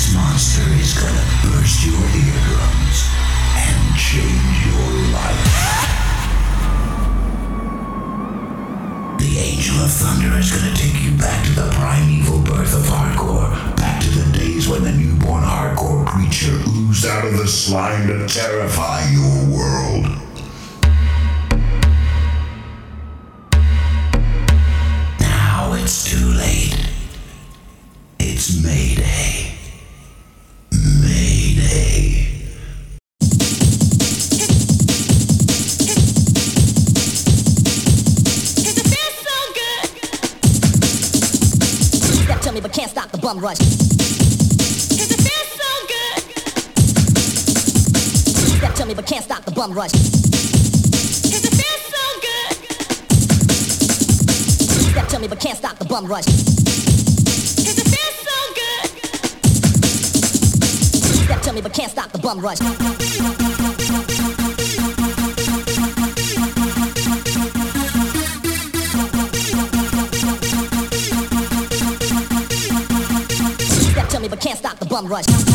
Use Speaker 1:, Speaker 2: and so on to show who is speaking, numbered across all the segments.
Speaker 1: mix monster is gonna burst your eardrums and change your life. The Angel of Thunder is gonna take you back to the primeval birth of hardcore, back to the days when the newborn hardcore creature oozed out of the slime to terrify your world. Now it's too late. It's. Mayday.
Speaker 2: But can't stop the bum rush. Step to me, but can't stop the bum rush. Step to me, but can't stop the bum rush. Step to me, but can't stop the bum rush. Bum rush.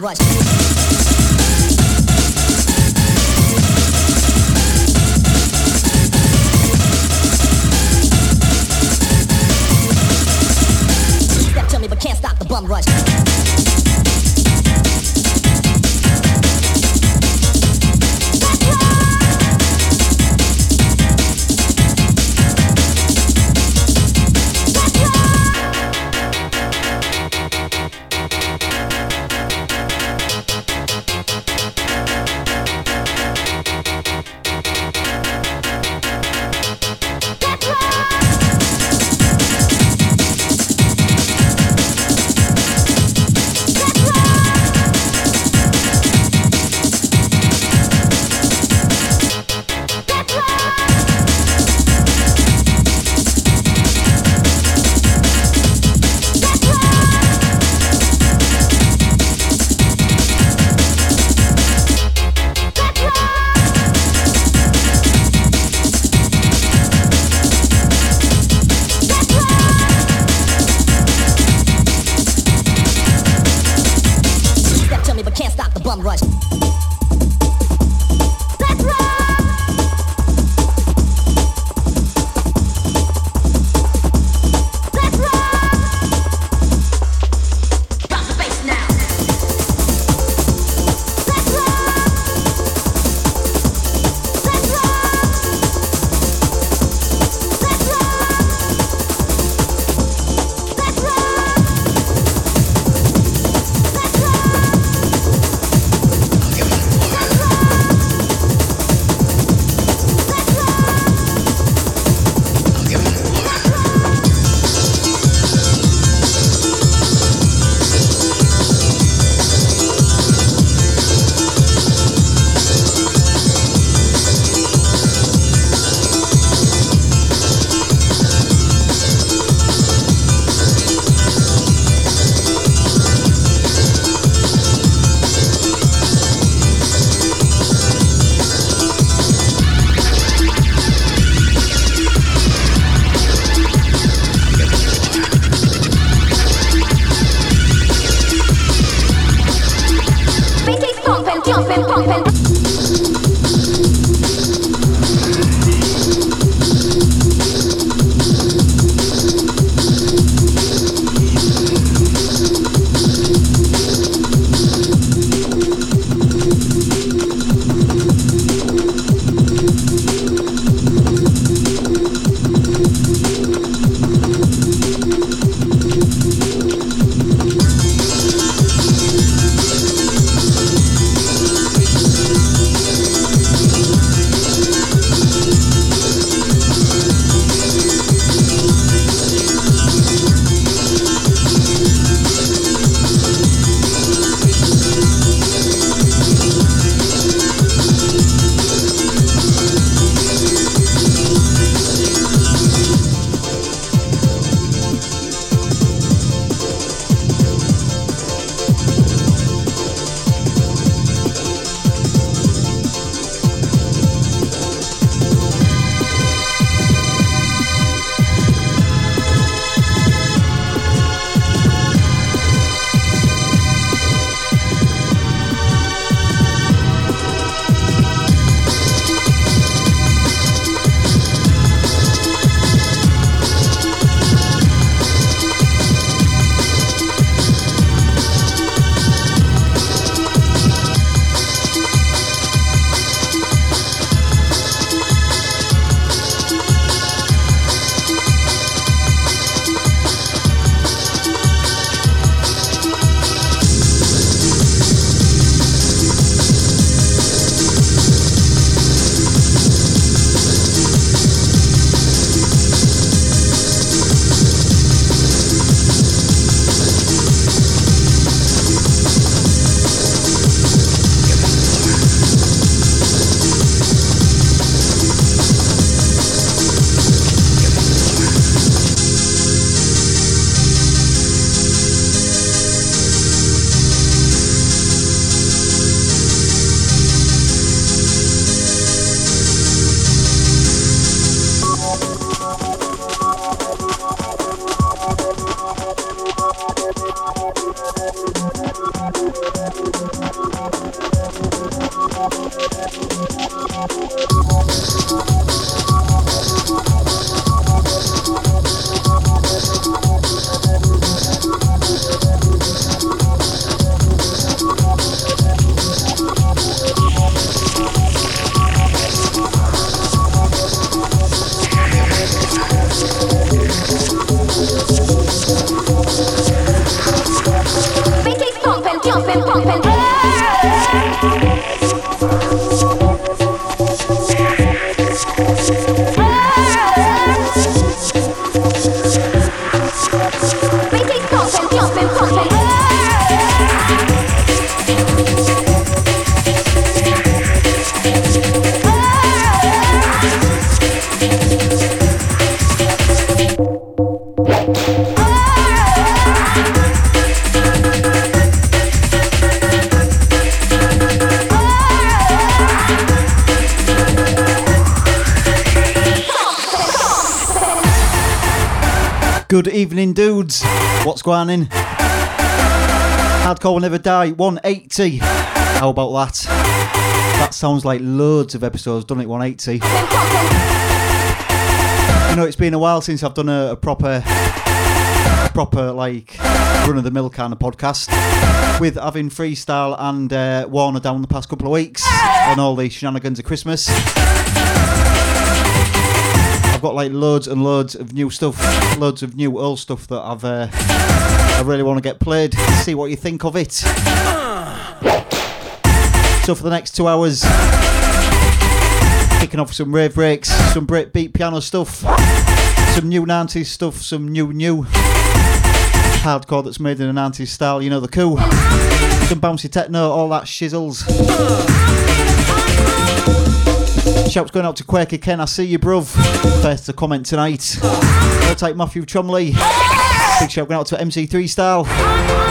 Speaker 2: Rush.
Speaker 3: On? Hardcore will never die. 180. How about that? That sounds like loads of episodes done at 180. You know, it's been a while since I've done a, a proper, a proper like run of the mill kind of podcast. With having freestyle and uh, Warner down the past couple of weeks and all the shenanigans of Christmas. I've got like loads and loads of new stuff, loads of new old stuff that I've uh, really want to get played. See what you think of it. So for the next two hours, kicking off some rave breaks, some breakbeat piano stuff, some new 90s stuff, some new new hardcore that's made in a 90s style. You know the cool. Some bouncy techno, all that shizzles. Shouts going out to Quaker Ken, I see you, bruv. First to comment tonight. I'll take Matthew Chumley. Big shout going out to MC Freestyle.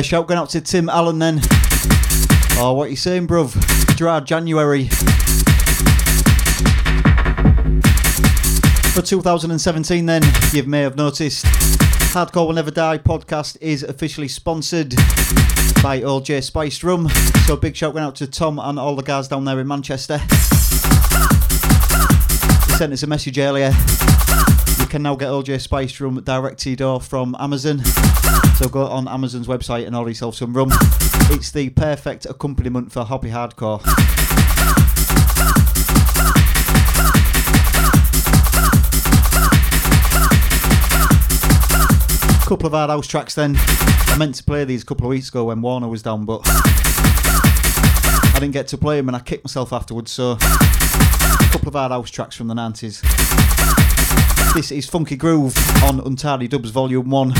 Speaker 3: Yeah, shout going out to Tim Allen then. Oh, what you saying, bruv? Dry January. For 2017, then, you may have noticed, Hardcore Will Never Die podcast is officially sponsored by OJ Spiced Rum. So, big shout going out to Tom and all the guys down there in Manchester. He sent us a message earlier. Can now get OJ Spice Rum direct to door from Amazon. So go on Amazon's website and order yourself some rum. It's the perfect accompaniment for happy hardcore. Couple of hard house tracks then. I meant to play these a couple of weeks ago when Warner was down, but I I didn't get to play them and I kicked myself afterwards. So, a couple of hard house tracks from the 90s. This is Funky Groove on Untidy Dubs Volume 1.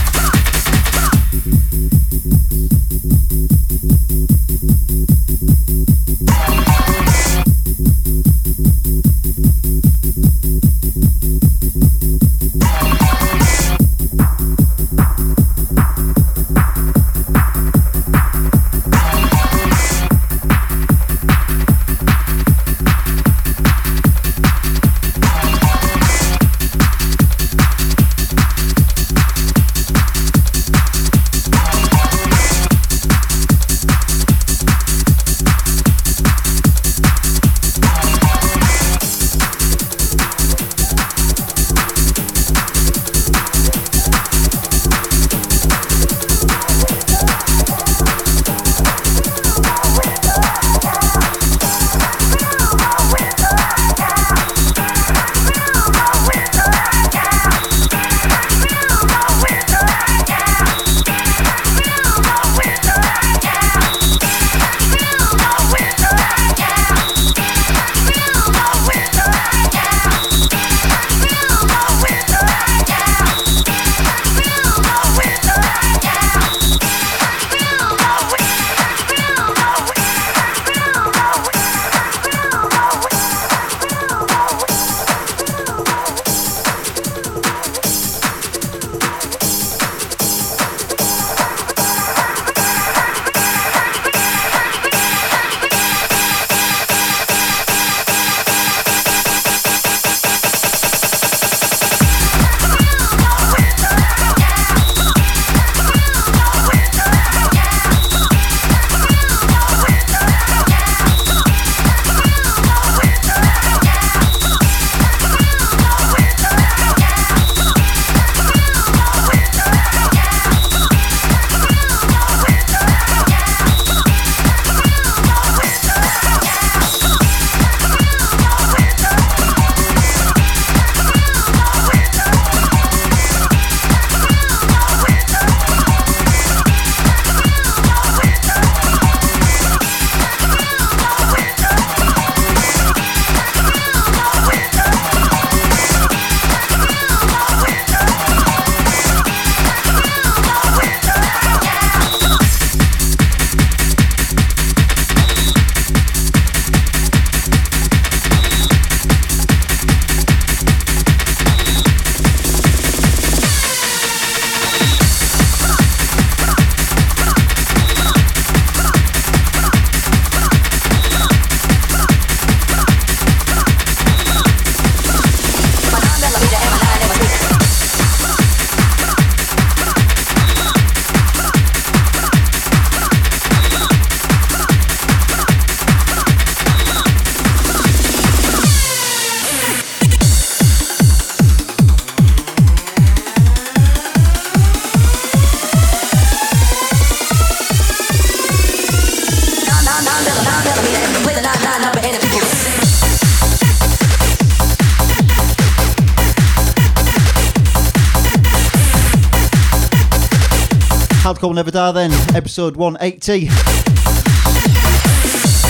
Speaker 3: Never then, episode 180.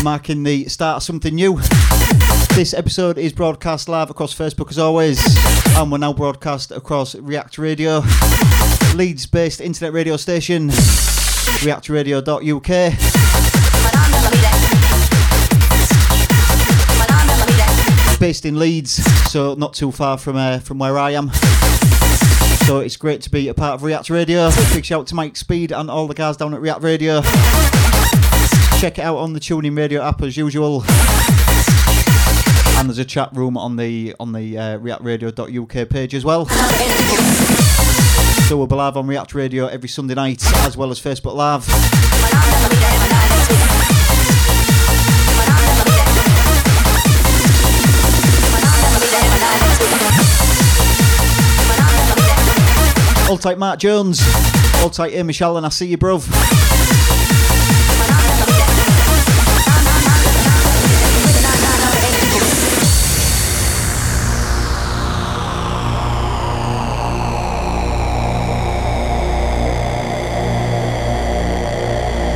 Speaker 3: Marking the start of something new. This episode is broadcast live across Facebook as always, and we're now broadcast across React Radio, Leeds based internet radio station, reactradio.uk. Based in Leeds, so not too far from uh, from where I am. So it's great to be a part of React Radio. Big shout out to Mike Speed and all the guys down at React Radio. Check it out on the TuneIn Radio app as usual. And there's a chat room on the on the uh, reactradio.uk page as well. So we'll be live on React Radio every Sunday night as well as Facebook Live. Hold tight, Mark Jones. Hold tight, here, Michelle, and I see you, bruv.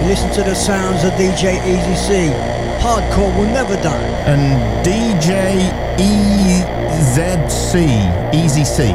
Speaker 4: Listen to the sounds of DJ Easy C. Hardcore will never die.
Speaker 5: And DJ EZC, Easy C.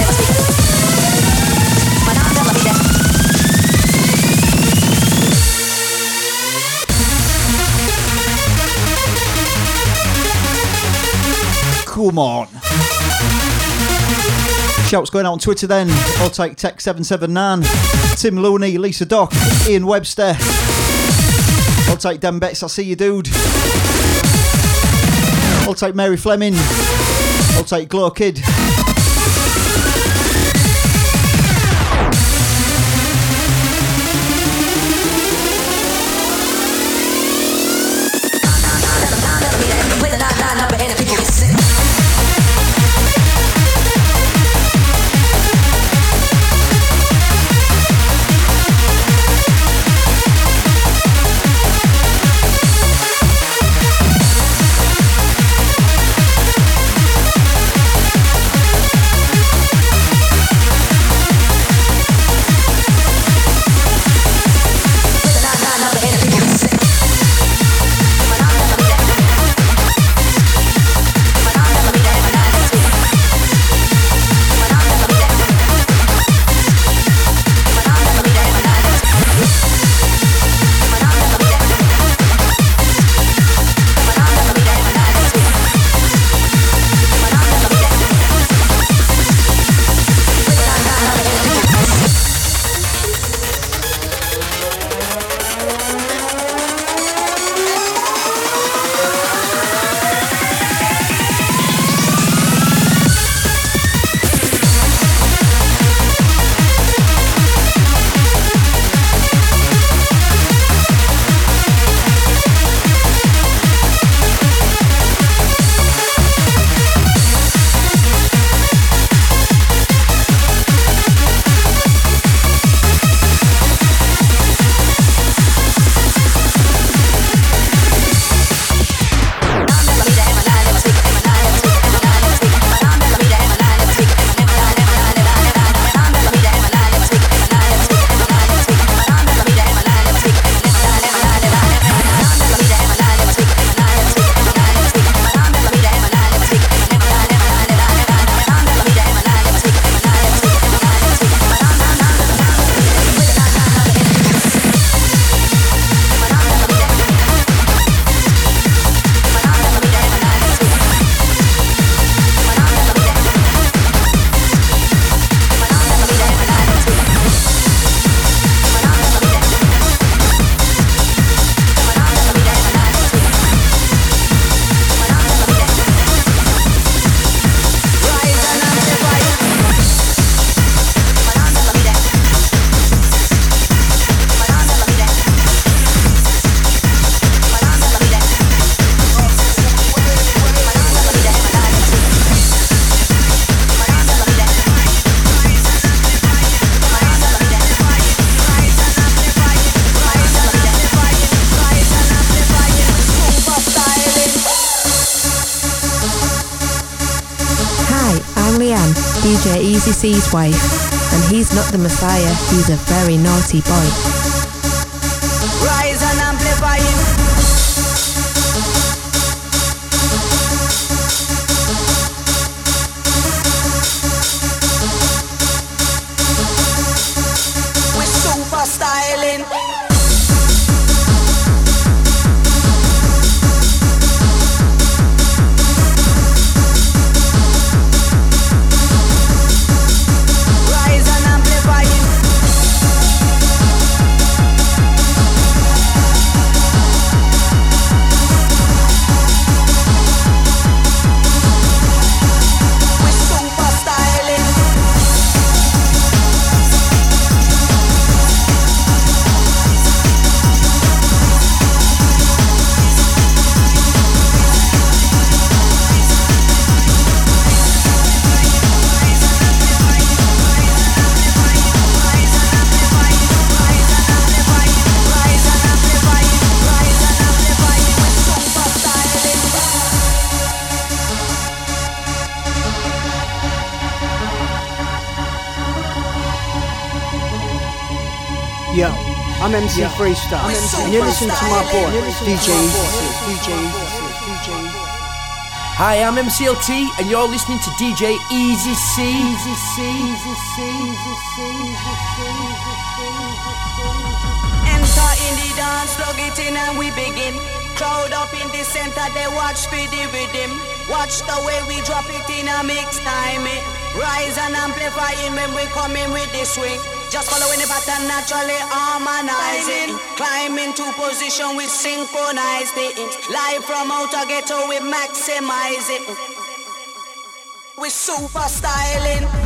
Speaker 3: Come on. Shouts going out on Twitter then. I'll take Tech 779. Tim Looney, Lisa Dock, Ian Webster. I'll take Dan Betts, I see you, dude. I'll take Mary Fleming. I'll take Glow Kid.
Speaker 6: DJ C's wife, and he's not the Messiah, he's a very naughty boy.
Speaker 4: I'm MC Freestyle, and you're listening to my boy, DJ Easy C. DJ Easy C. DJ Easy C.
Speaker 7: Hi, I'm MCLT, and you're listening to DJ Easy C. Easy C. Easy C. Easy C. Easy C.
Speaker 8: Enter in the dance, plug it in and we begin. Crowd up in the center, they watch for the rhythm. Watch the way we drop it in a mix time. eh. Rise and amplifying when we come in with the swing. Just following the pattern, naturally harmonizing. Climb into position, we synchronize it. Live from outer ghetto, we maximize it. We super styling.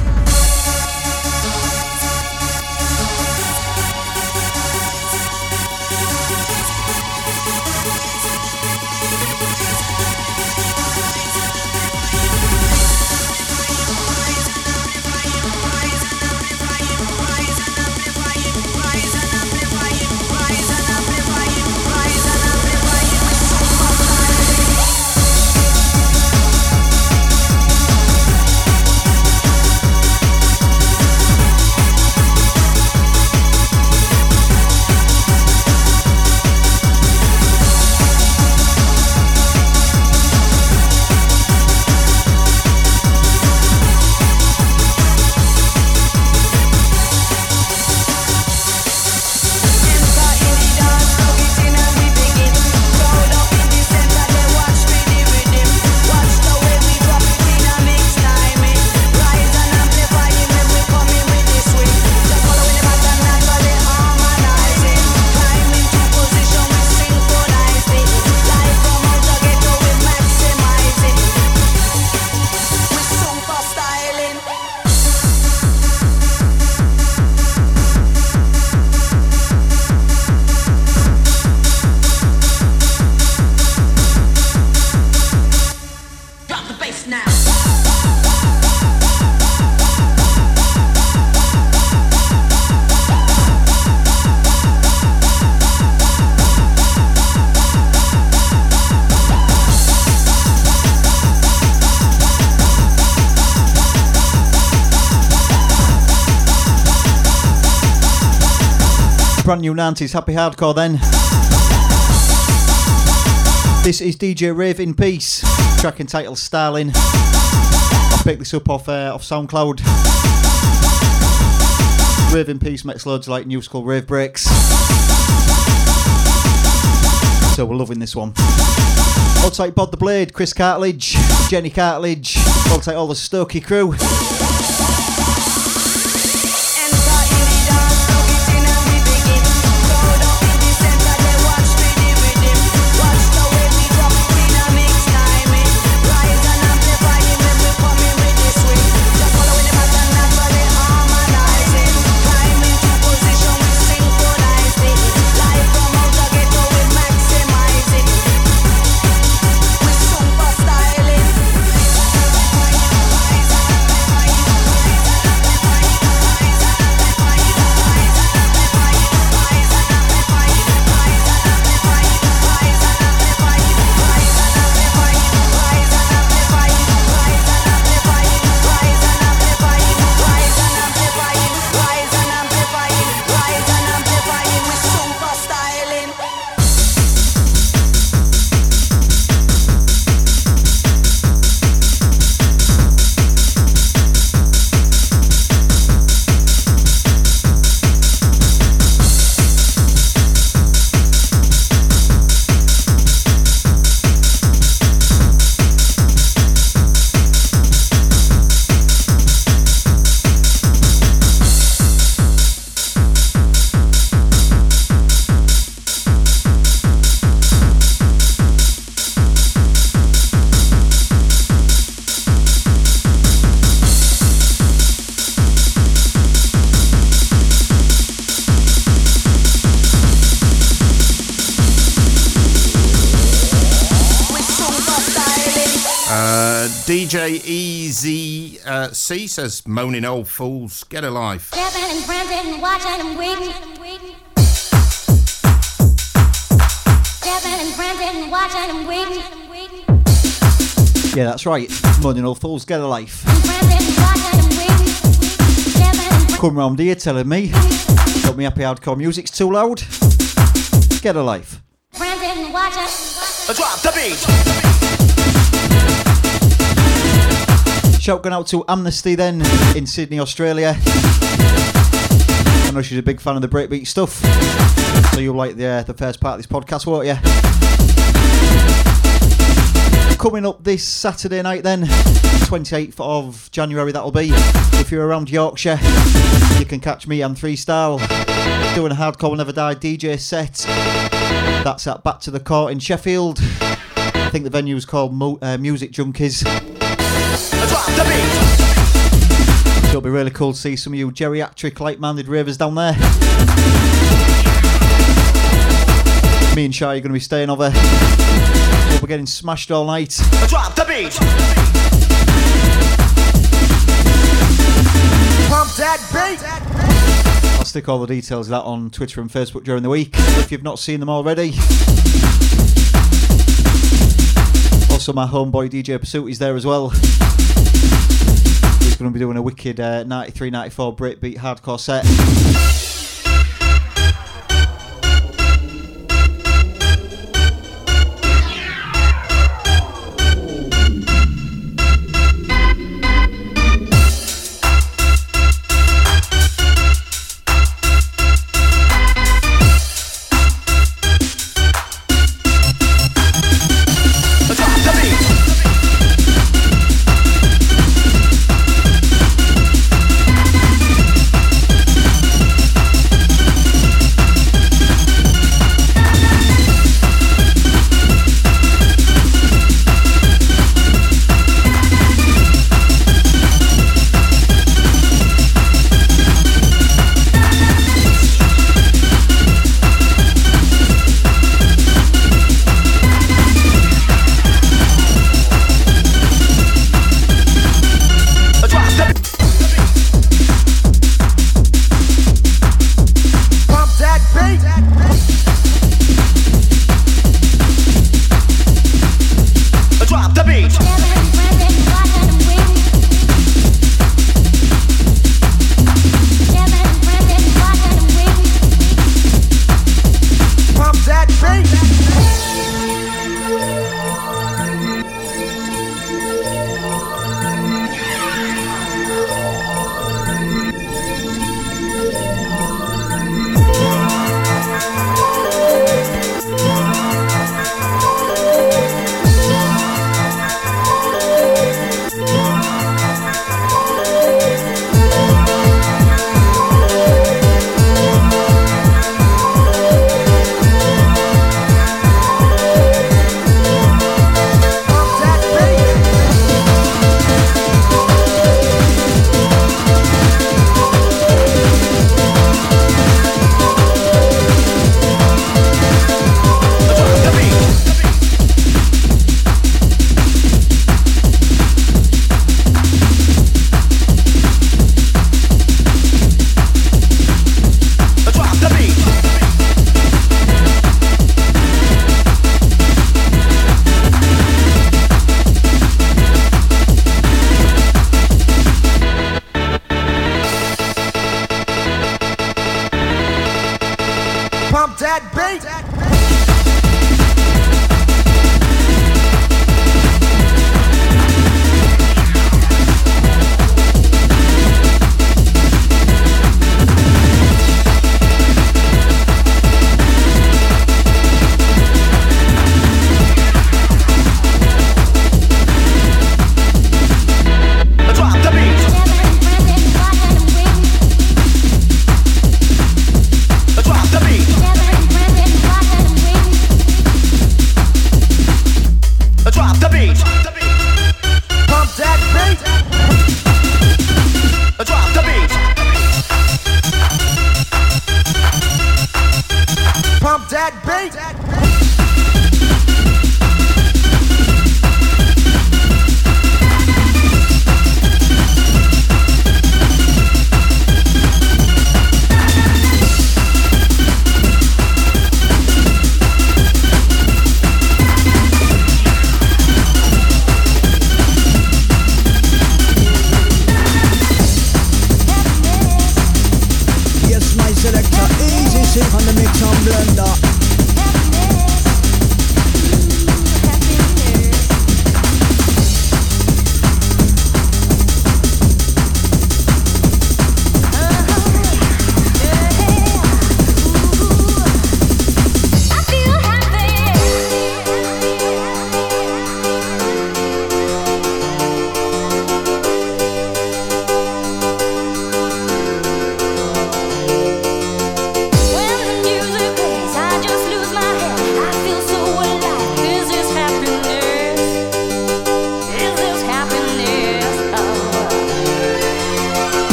Speaker 3: New 90s Happy Hardcore then. This is DJ Rave in Peace, track entitled Starling. I picked this up off uh, off SoundCloud. Rave in Peace makes loads of like new school rave breaks. So we're loving this one. Outside Bod the Blade, Chris Cartledge, Jenny Cartledge, outside all the Stokey crew.
Speaker 5: Easy uh, says, moaning old fools, get a life.
Speaker 2: Stepping and prancing, watching and waiting. Stepping and prancing, watching and waiting.
Speaker 3: Yeah, that's right. Moaning old fools, get a life.
Speaker 2: Prancing, watching and waiting. Stepping and
Speaker 3: Come round here telling me Got me happy hardcore music's too loud. Get a life.
Speaker 9: Brandon, watch us.
Speaker 7: Drop the beat.
Speaker 3: Shout going out to Amnesty then in Sydney, Australia. I know she's a big fan of the breakbeat stuff, so you'll like the uh, the first part of this podcast, won't you? Coming up this Saturday night, then, 28th of January, that'll be. If you're around Yorkshire, you can catch me and Three doing a Hardcore Never Die DJ set. That's at Back to the Core in Sheffield. I think the venue's called Mo- uh, Music Junkies.
Speaker 7: Drop the beat.
Speaker 3: So it'll be really cool to see some of you geriatric like-minded ravers down there. Me and Shy are going to be staying over. So we're getting smashed all night.
Speaker 7: Drop the beat. Pump that beat.
Speaker 3: I'll stick all the details of that on Twitter and Facebook during the week if you've not seen them already. Also, my homeboy DJ Pursuit is there as well. He's going to be doing a wicked uh, 93 94 breakbeat hardcore set.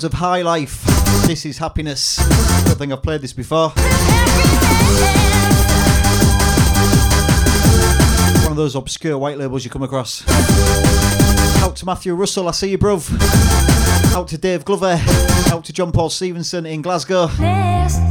Speaker 3: Sounds of High Life. This is Happiness. I Don't think I've played this before. One of those obscure white labels you come across. Out to Matthew Russell, I see you, bruv. Out to Dave Glover. Out to John Paul Stevenson in Glasgow.
Speaker 9: Happiness.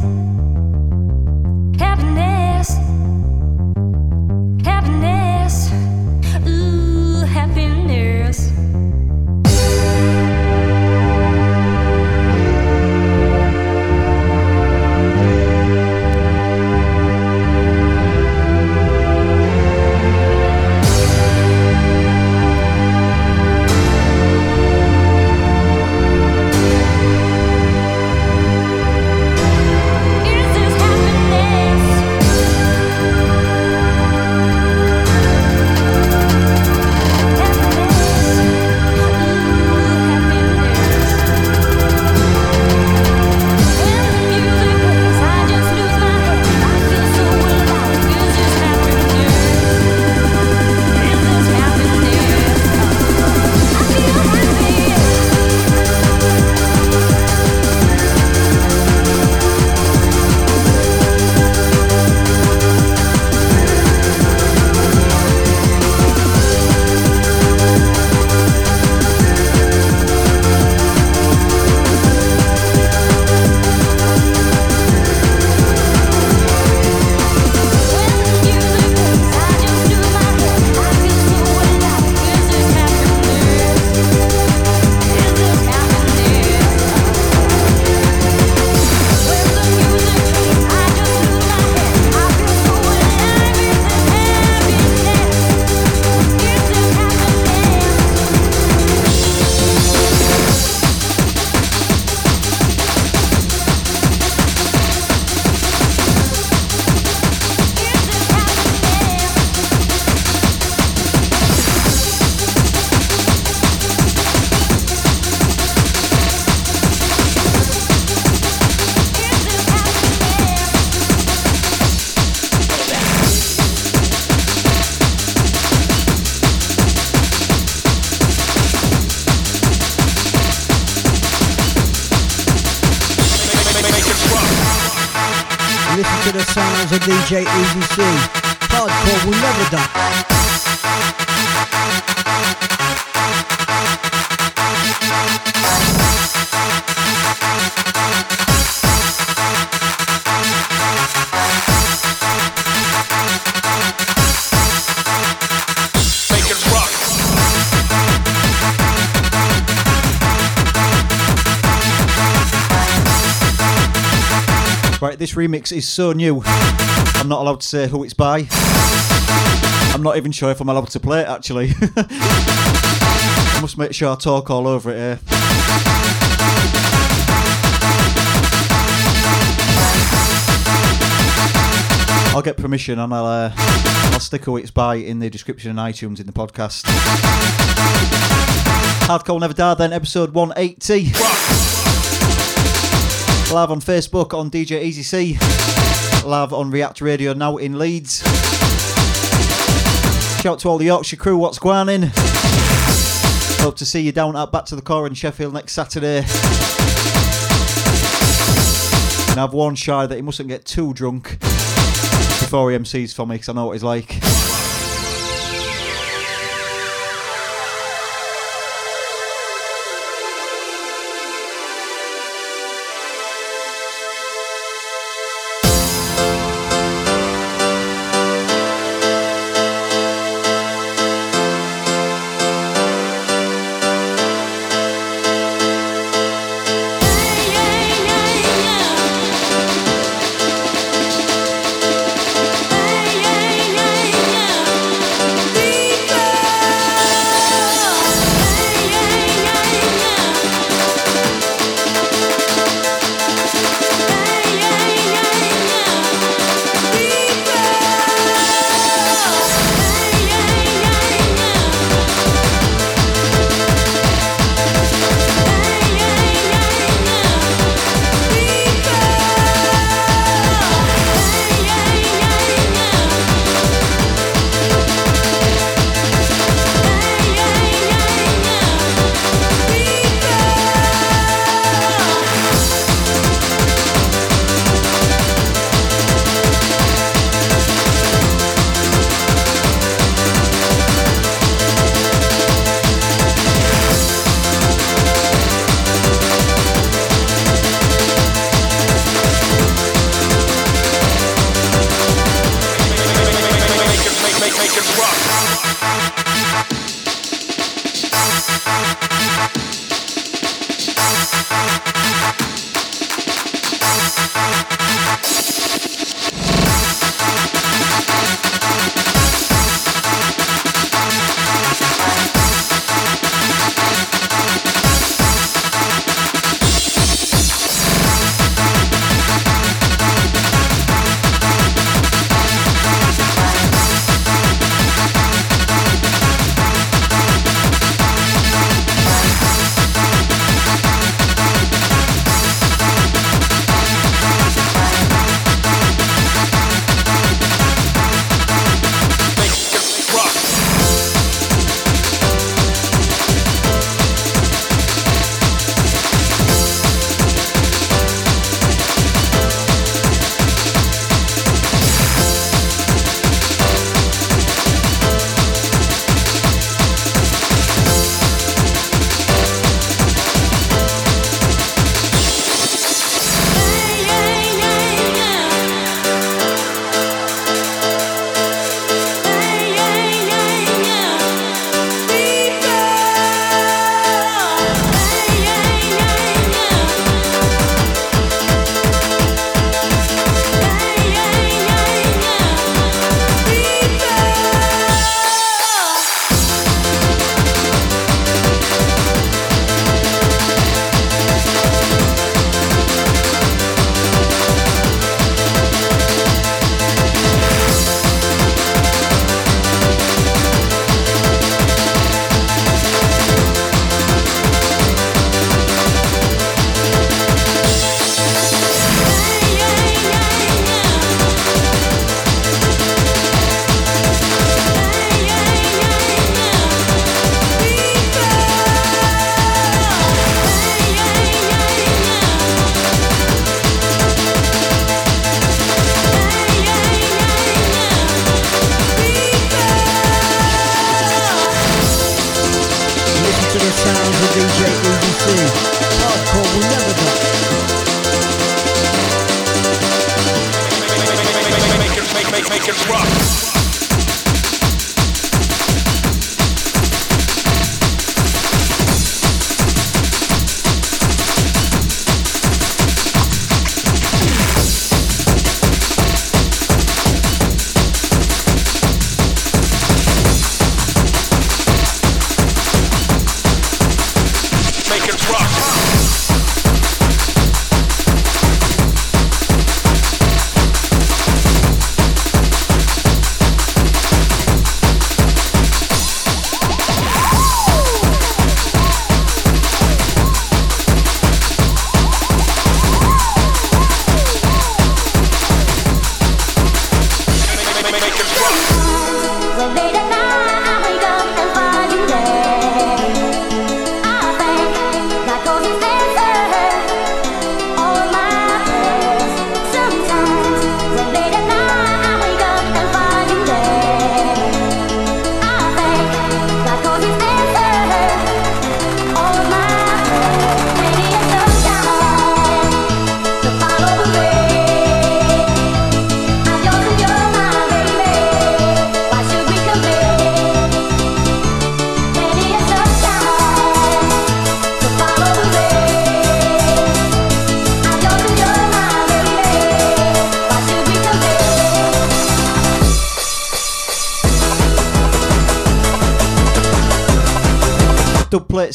Speaker 3: Remix is so new. I'm not allowed to say who it's by. I'm not even sure if I'm allowed to play it actually. I must make sure I talk all over it here. I'll get permission and I'll uh, I'll stick who it's by in the description and iTunes in the podcast. Hardcore Never Die then, episode 180. Live on Facebook on DJ Easy C. Live on React Radio now in Leeds. Shout to all the Yorkshire crew, what's going in? Hope to see you down at Back to the Core in Sheffield next Saturday. And I've warned Shy that he mustn't get too drunk before he MCs for me because I know what he's like.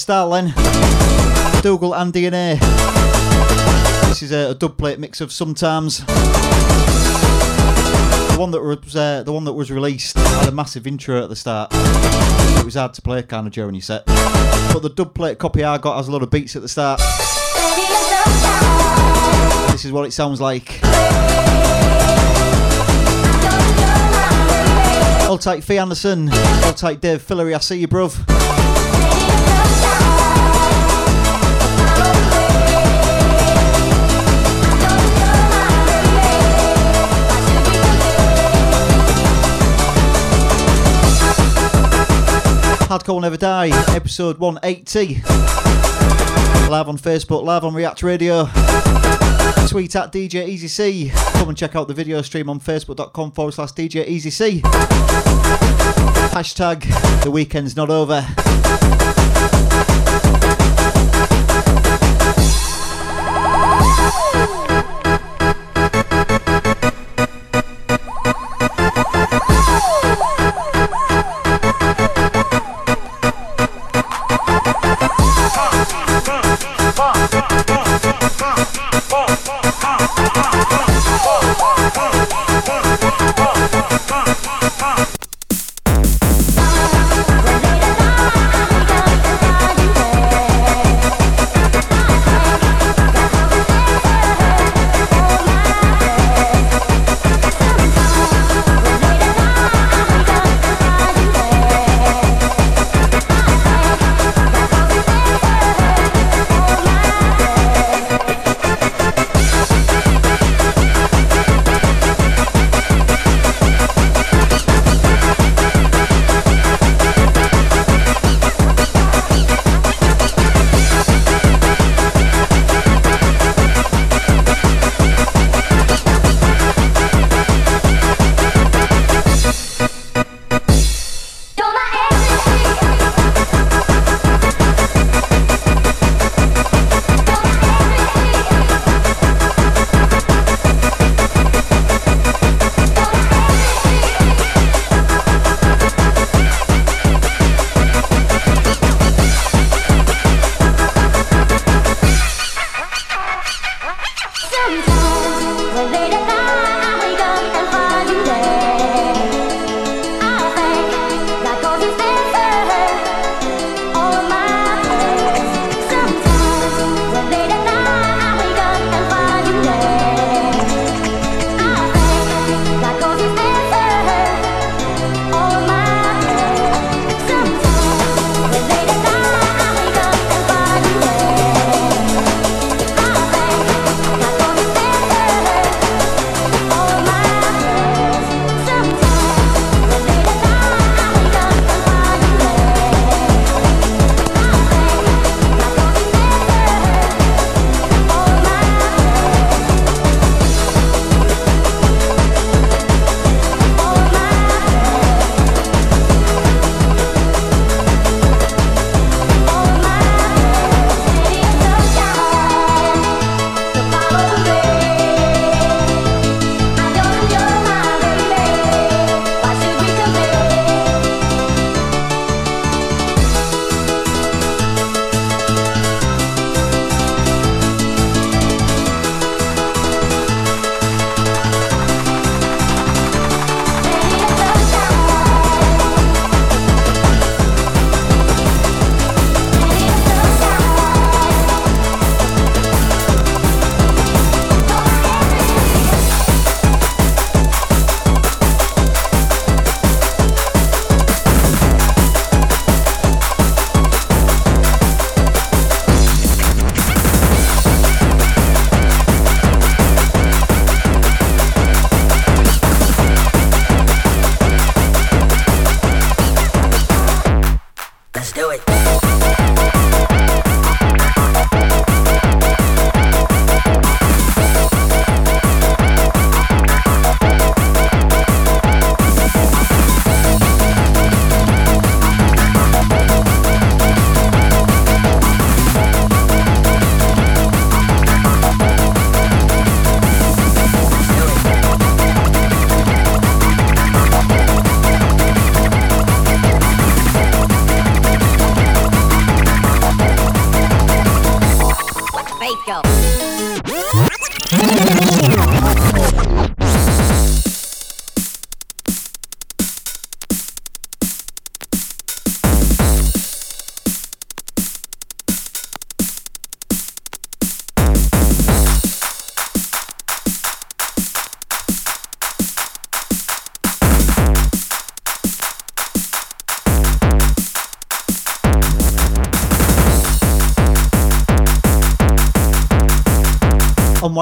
Speaker 9: Style. Dougal and DNA. This is a, a dub plate mix of sometimes. The one that was uh, the one that was released had a massive intro at the start. It was hard to play kind of during your set. But the dub plate copy I got has a lot of beats at the start. This is what it sounds like. I'll take Fee Anderson. I'll take Dave Fillery. I see you, bruv. Hardcore Never Die, episode 180. Live on Facebook, live on React Radio. Tweet at DJ Easy C. Come and check out the video stream on facebook.com forward slash DJ Easy C. Hashtag the weekend's not over.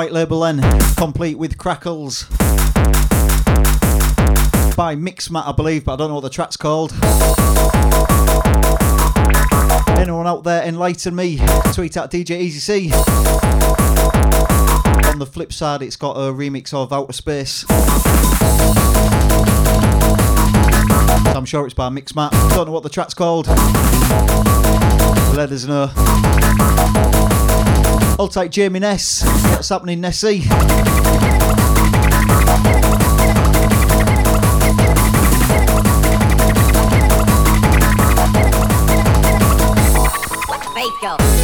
Speaker 3: White label then, complete with Crackles. By Mixmat, I believe, but I don't know what the track's called. Anyone out there enlighten me? Tweet at DJ Easy C. On the flip side, it's got a remix of Outer Space. I'm sure it's by Mixmat. Don't know what the track's called. Let us know. Hold take Jamie Ness. What's happening, Nessie?
Speaker 2: Faith go.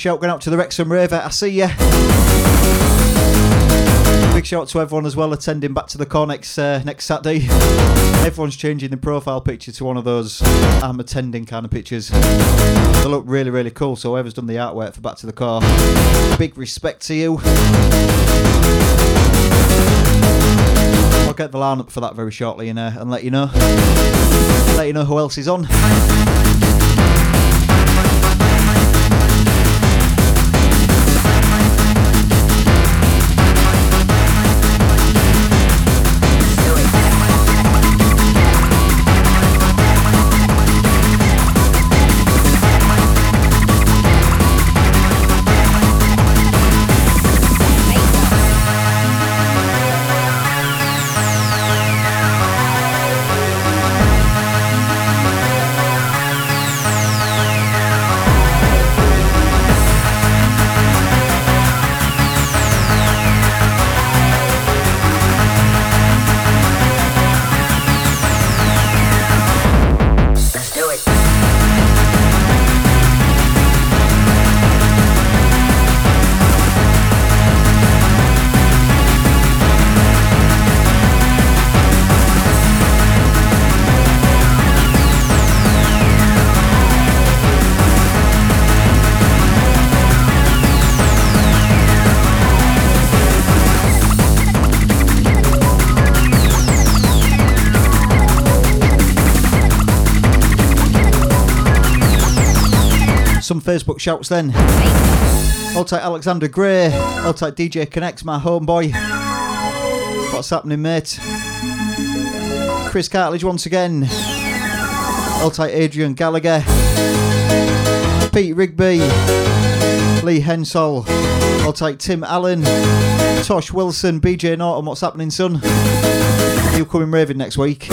Speaker 3: Shout going out to the Wrexham Raver. I see ya. Big shout to everyone as well attending back to the core next uh, next Saturday. Everyone's changing the profile picture to one of those I'm attending kind of pictures. They look really really cool. So whoever's done the artwork for Back to the Core, big respect to you. I'll get the lineup for that very shortly and, uh, and let you know. Let you know who else is on. Shouts then. Hold tight Alexander Gray. Hold tight DJ Connects, my homeboy. What's happening, mate? Chris Cartledge once again. Hold tight Adrian Gallagher. Pete Rigby. Lee Hensall. Hold tight Tim Allen. Tosh Wilson. BJ Norton. What's happening, son? You coming raving next week?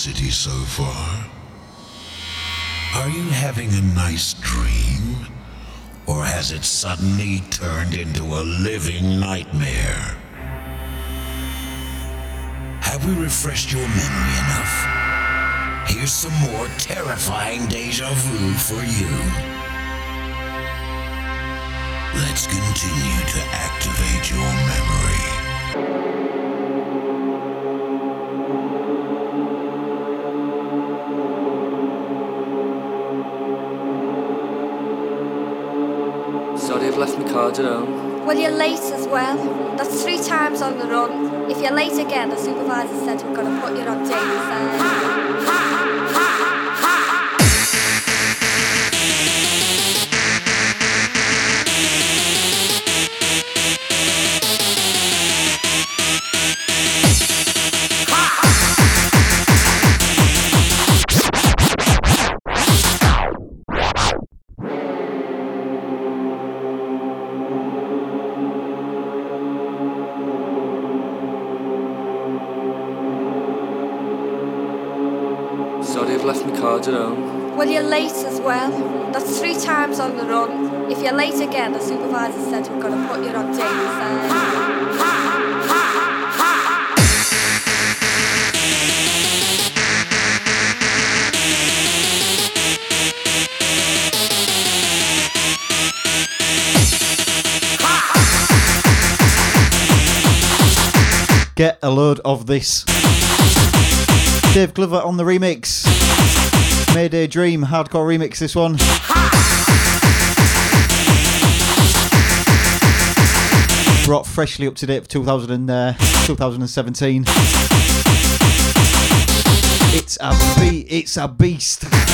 Speaker 1: City so far? Are you having a nice dream? Or has it suddenly turned into a living nightmare? Have we refreshed your memory enough? Here's some more terrifying deja vu for you. Let's continue to activate your memory.
Speaker 10: Left my card at home.
Speaker 11: Well, you're late as well. That's three times on the run. If you're late again, the supervisor said we're going to put you on daily again, the supervisor said we're to put you on daily fare.
Speaker 3: Get a load of this. Dave Glover on the remix. Mayday Dream hardcore remix. This one. Brought freshly up to date for 2000 and, uh, 2017. It's a It's a beast.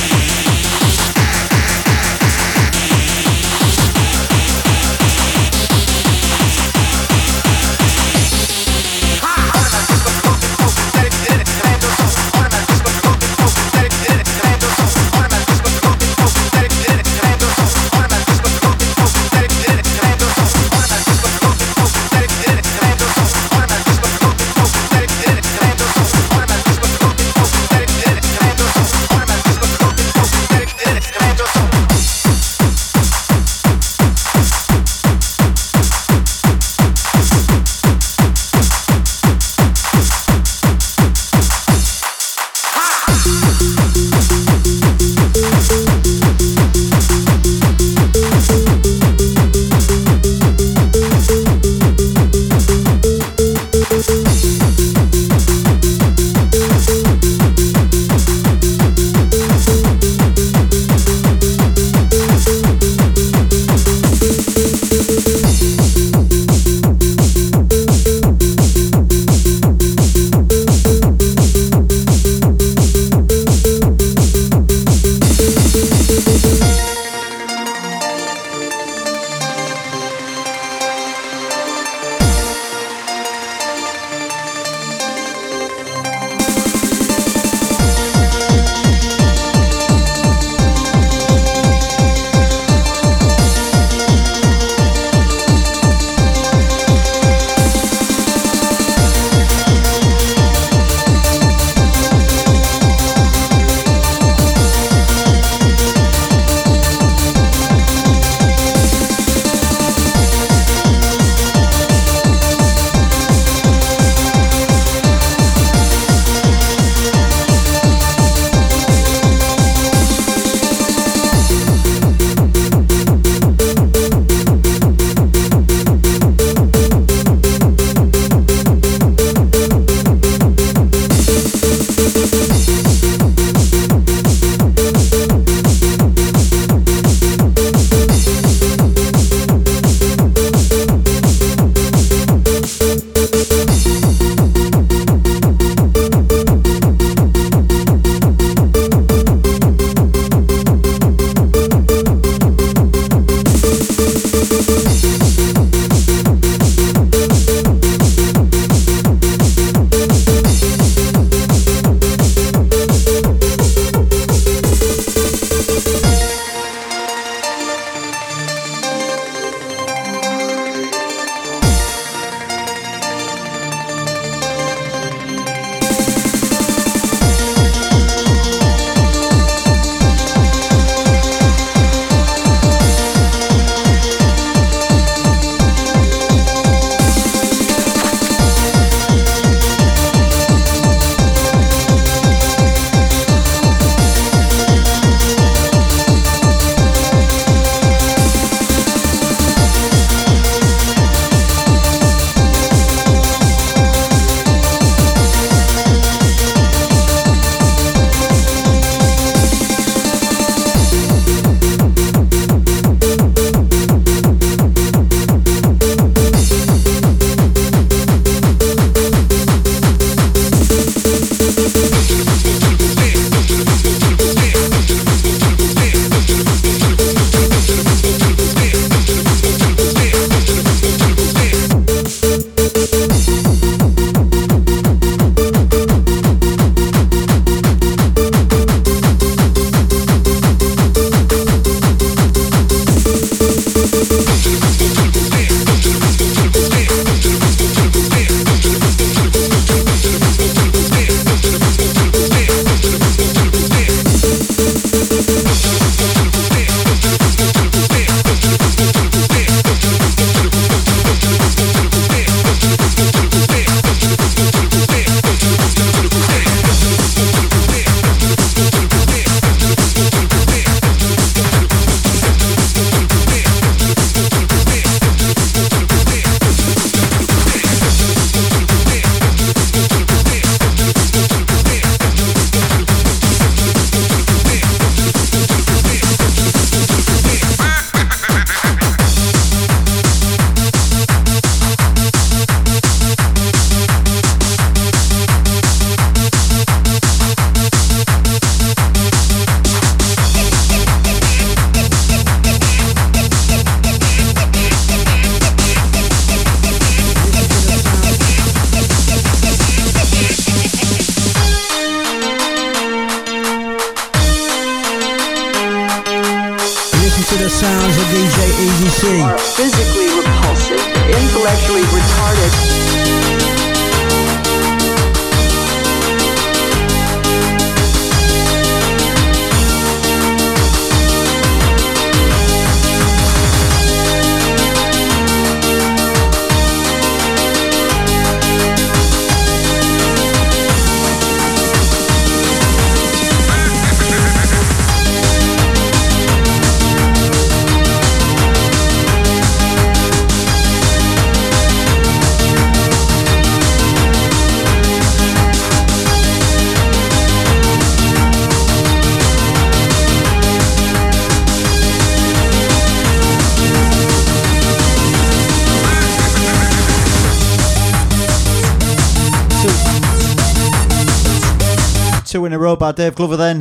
Speaker 3: By Dave Glover then.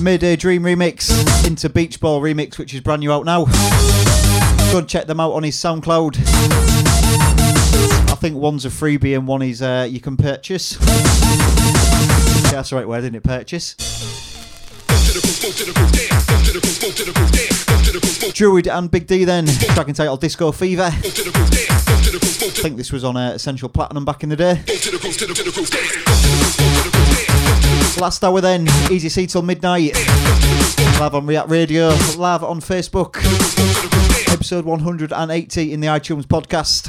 Speaker 3: Midday Dream remix into Beach Ball remix, which is brand new out now. Go and check them out on his SoundCloud. I think one's a freebie and one is uh, you can purchase. Yeah, that's the right word, isn't it? Purchase. Druid and Big D then, track entitled Disco Fever. I think this was on uh, Essential Platinum back in the day. Last hour then, Easy C till midnight. Live on React Radio, live on Facebook. Episode 180 in the iTunes podcast.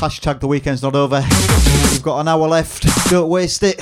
Speaker 3: Hashtag the weekend's not over. We've got an hour left. Don't waste it.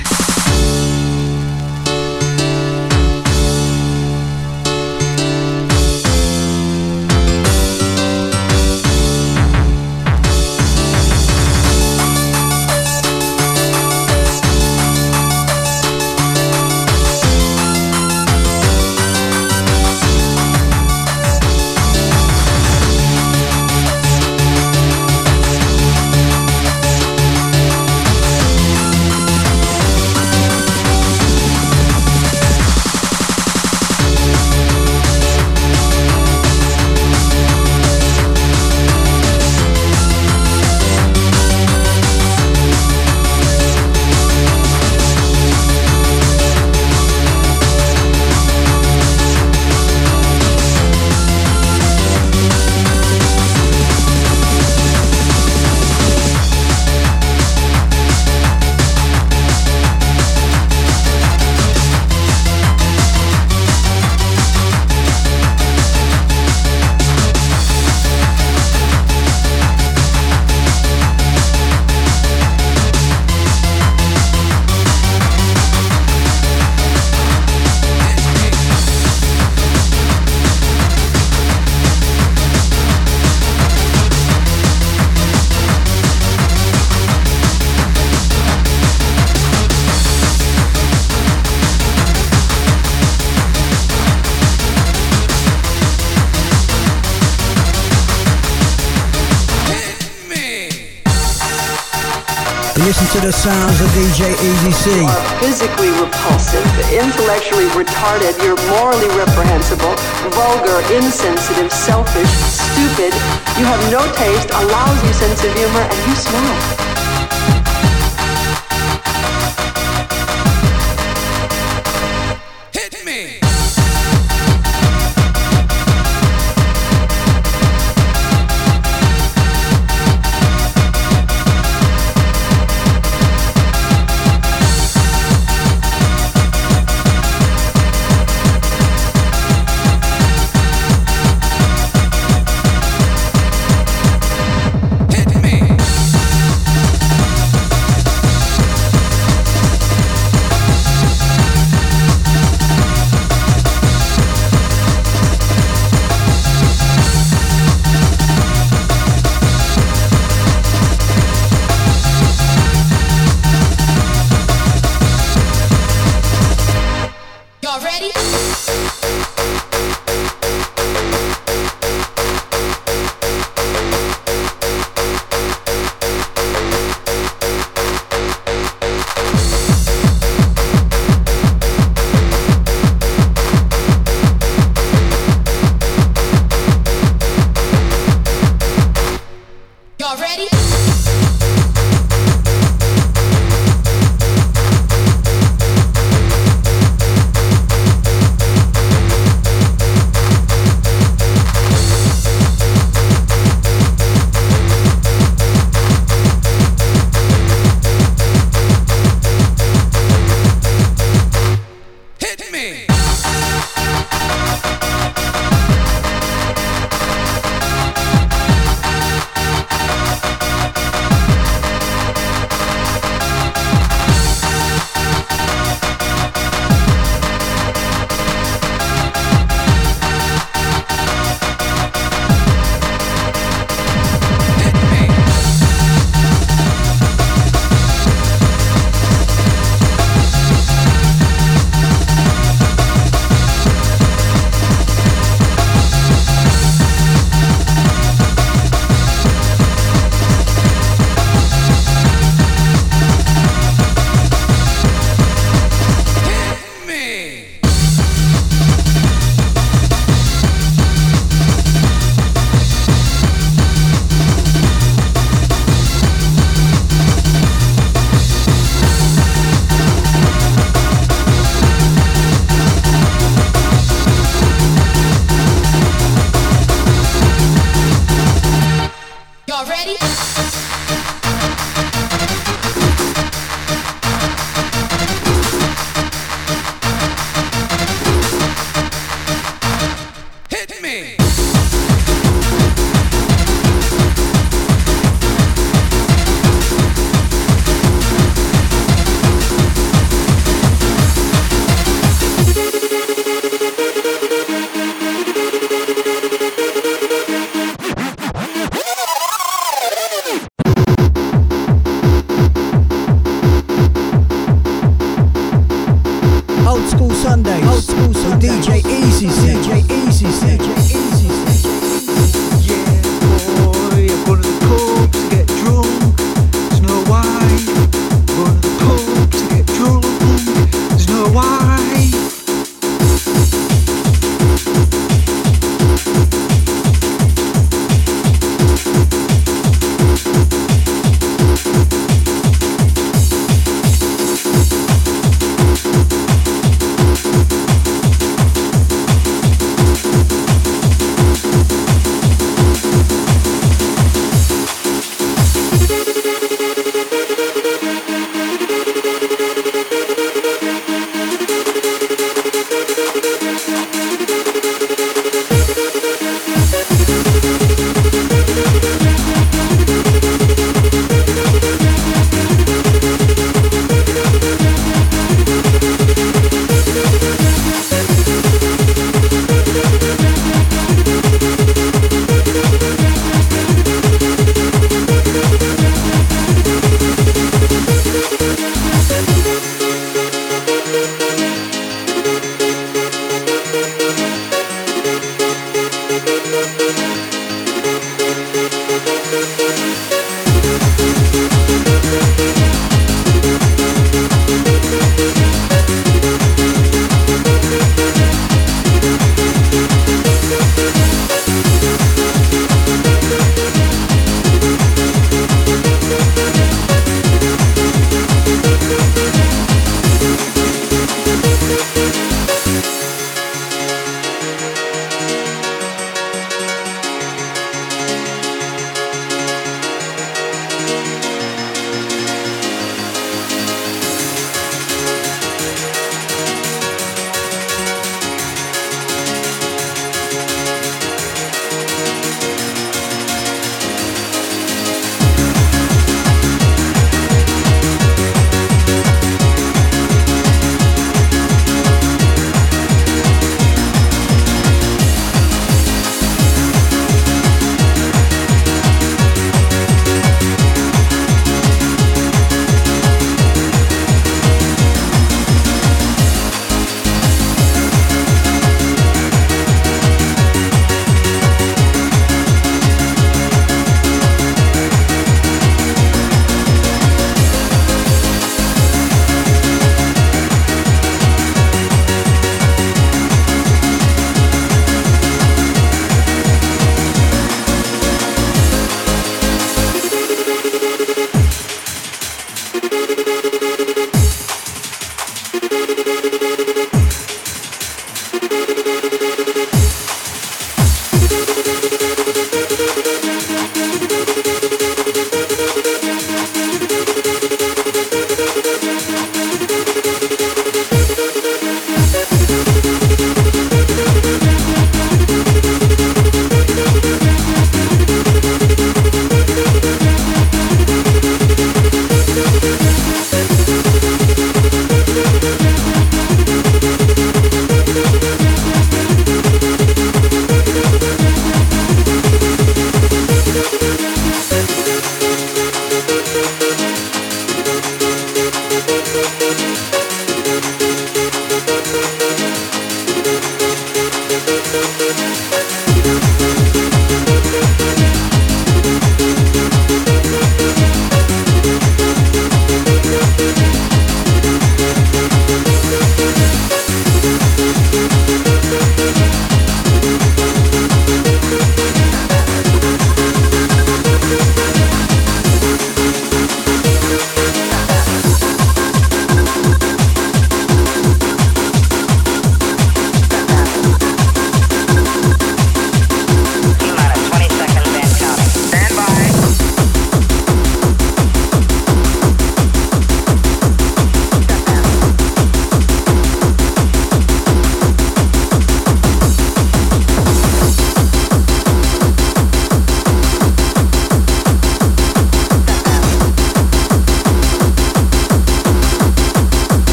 Speaker 4: The sounds of DJ Easy C.
Speaker 12: You are physically repulsive, intellectually retarded, you're morally reprehensible, vulgar, insensitive, selfish, stupid. You have no taste, a lousy sense of humor, and you smoke.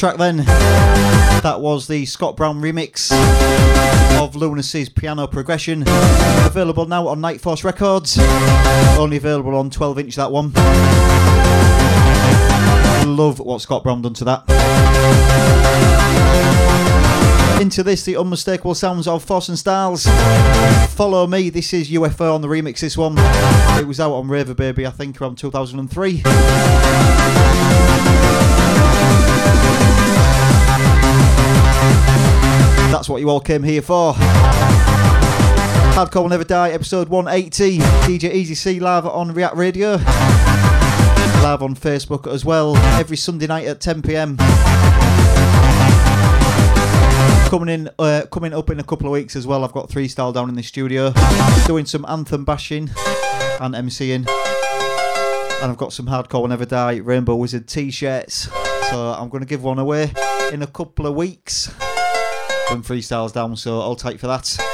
Speaker 3: Track then, that was the Scott Brown remix of Lunacy's Piano Progression. Available now on Night Force Records. Only available on 12 inch, that one. Love what Scott Brown done to that. Into this, the unmistakable sounds of Force and Styles. Follow me, this is UFO on the remix, this one. It was out on Raver Baby, I think, around 2003. What you all came here for. Hardcore Will Never Die, episode 180. DJ Easy C live on React Radio. Live on Facebook as well, every Sunday night at 10 pm. Coming in, uh, coming up in a couple of weeks as well. I've got Freestyle down in the studio, doing some anthem bashing and MCing, and I've got some hardcore will never die Rainbow Wizard t-shirts. So I'm going to give one away in a couple of weeks when freestyles down. So I'll take for that.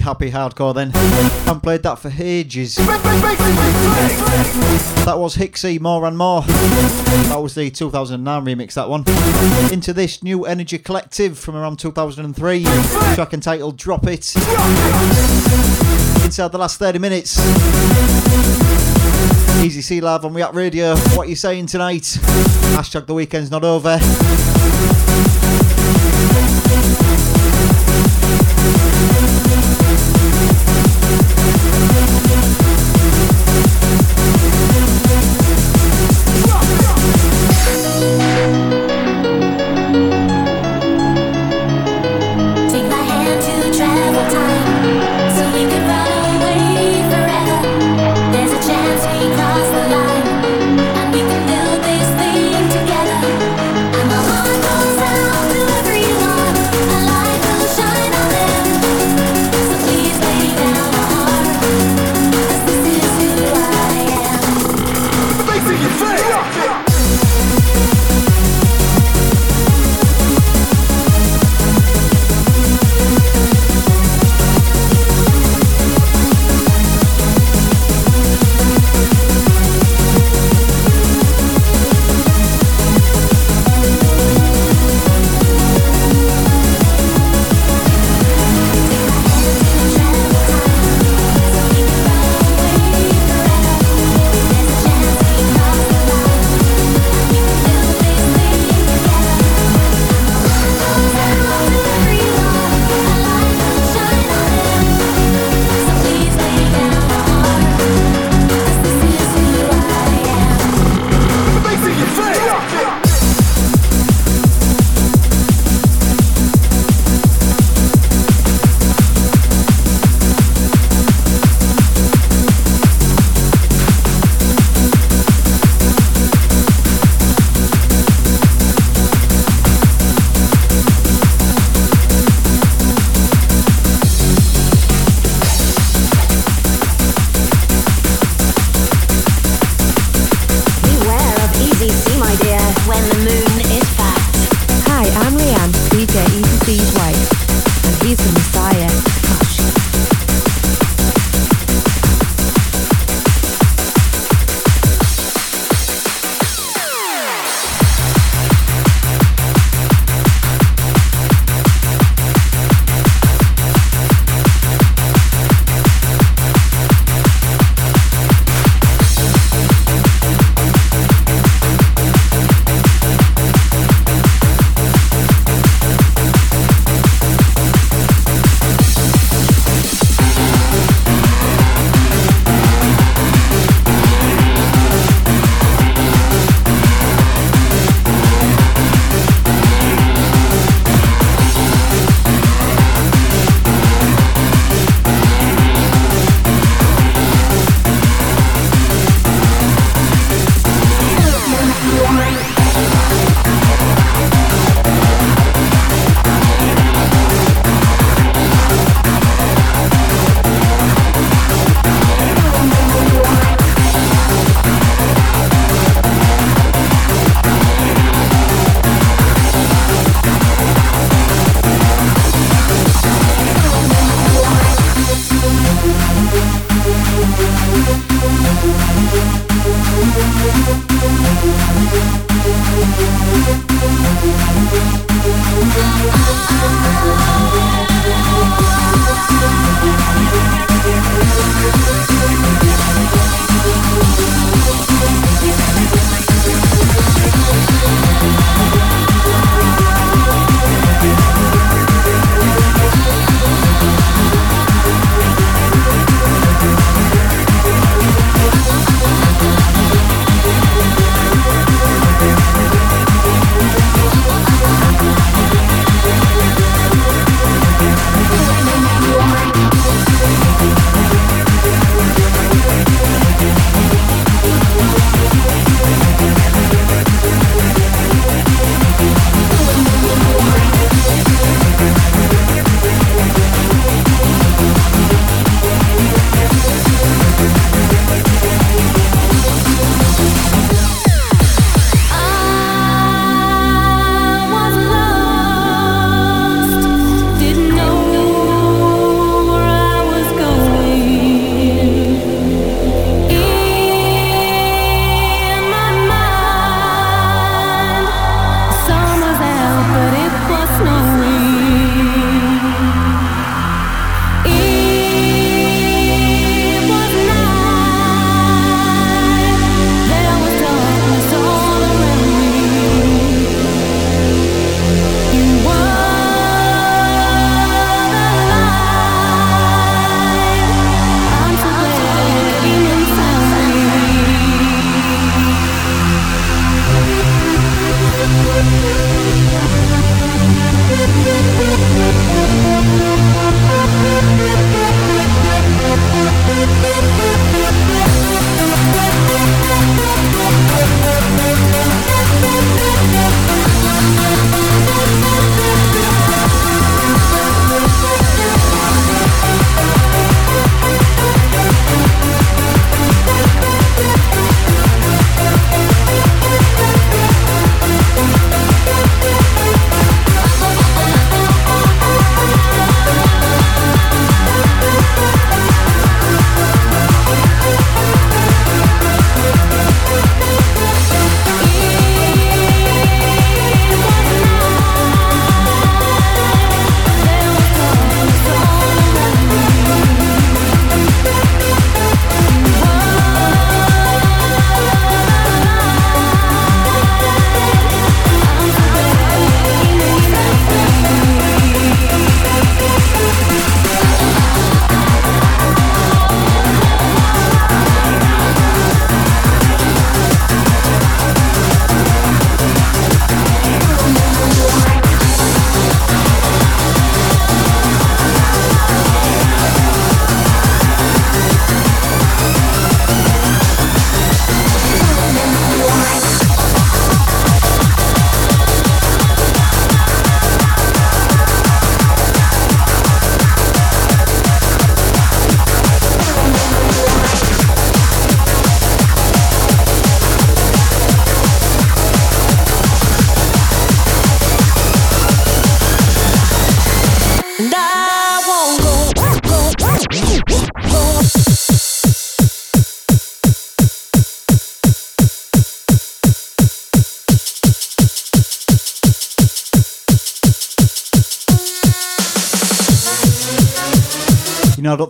Speaker 13: Happy hardcore then. Haven't played that for ages. That was Hixxy More and More. That was the 2009 remix, that one. Into this new Energy Collective from around 2003. Track entitled Drop It. Inside the last 30 minutes. Easy C Live on React Radio. What are you saying tonight? Hashtag the weekend's not over.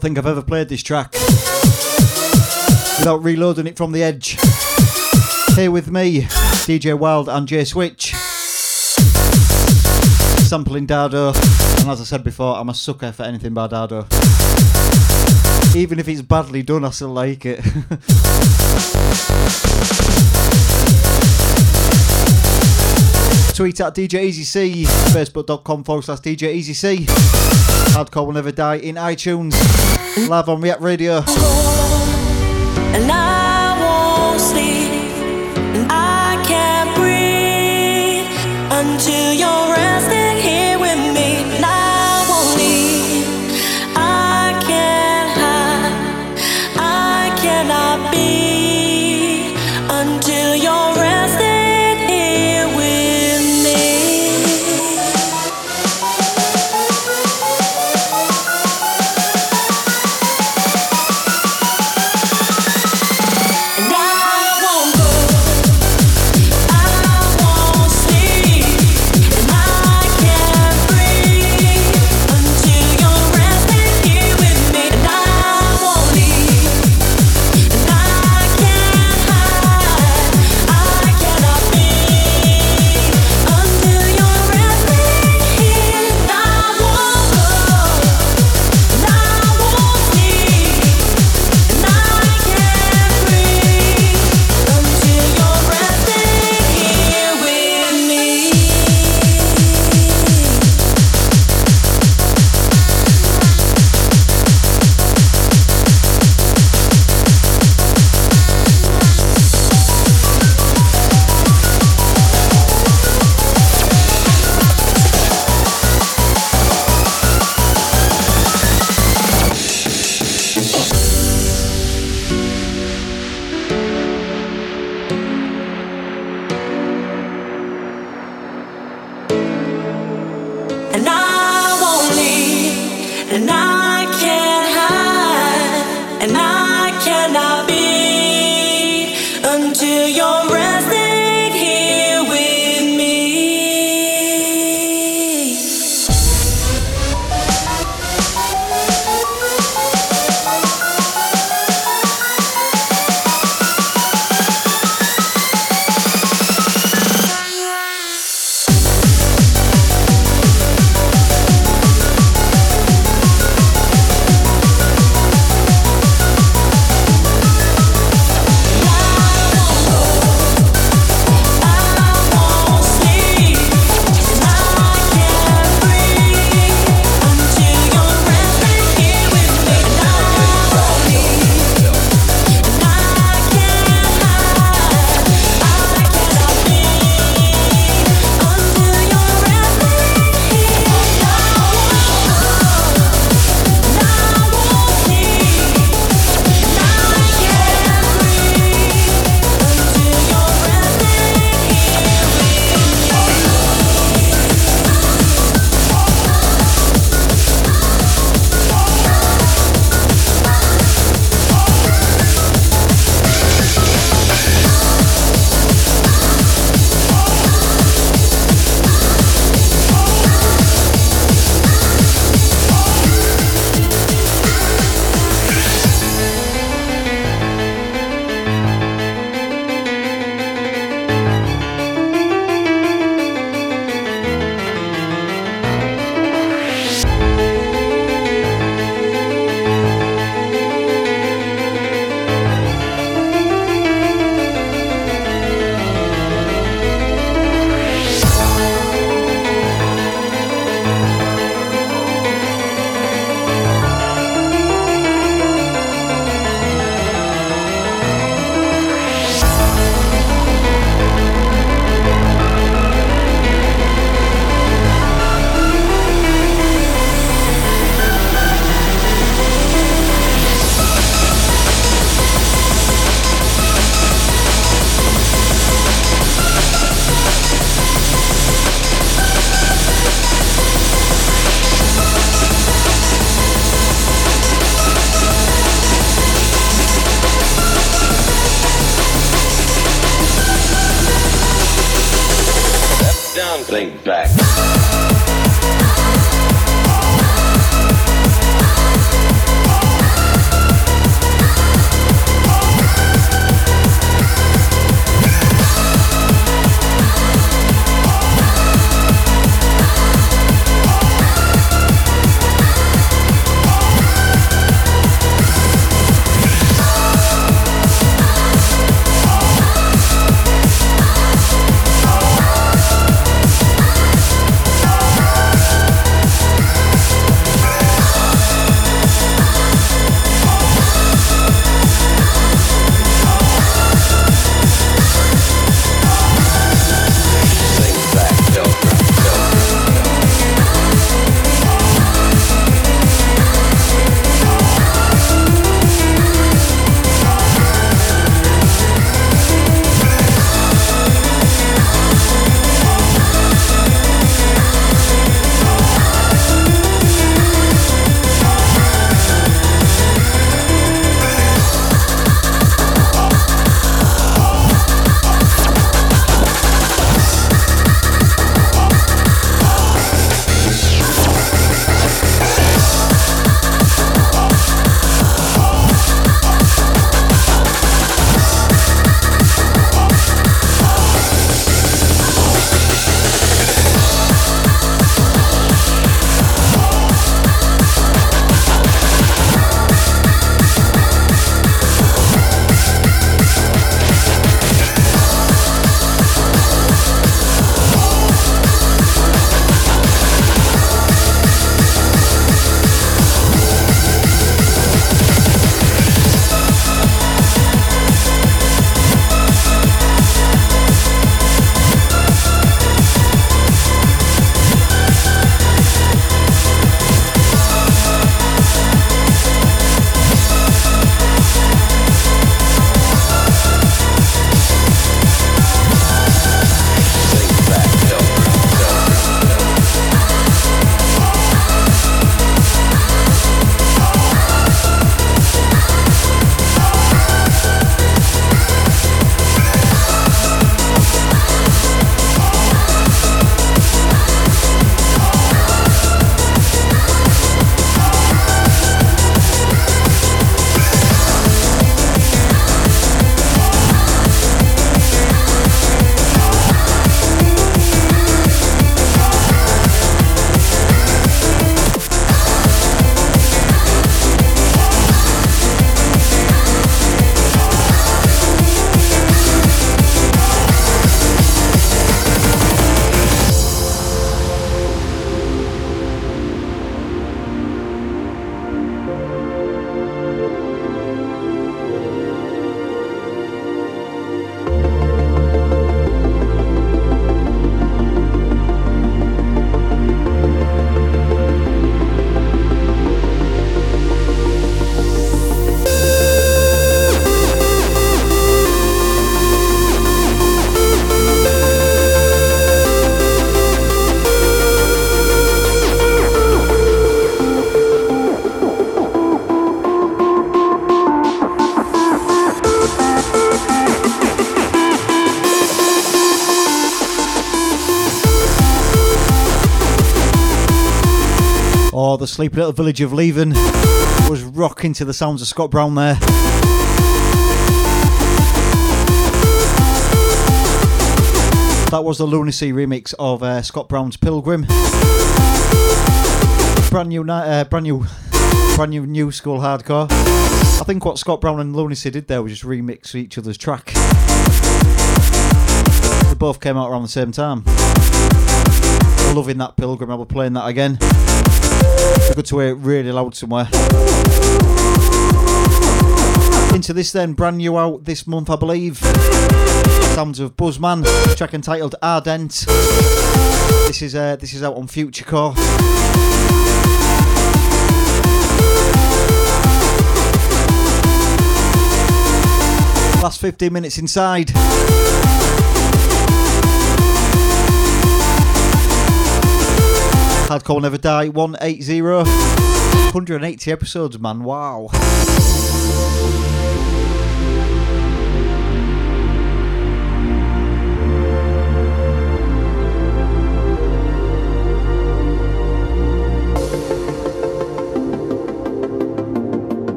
Speaker 9: Don't think I've ever played this track without reloading it from the edge. Here with me, DJ Wild and J Switch. Sampling Dado, and as I said before, I'm a sucker for anything by Dado. Even if it's badly done, I still like it. Tweet at DJ Easy C, facebook.com forward slash DJ Easy C. Hardcore will never die in iTunes. Live on React Radio.
Speaker 3: Little village of Leven was rocking to the sounds of Scott Brown there. That was the Lunacy remix of uh, Scott Brown's Pilgrim. Brand new, uh, brand new, brand new new school hardcore. I think what Scott Brown and Lunacy did there was just remix each other's track. They both came out around the same time. Loving that Pilgrim. I'll be playing that again. Good to hear it really loud somewhere. Into this then, brand new out this month, I believe. Sounds of Buzzman, track entitled Ardent. This is uh, this is out on Future Core. Last 15 minutes inside. Hardcore never die. 180. 180 episodes, man. Wow.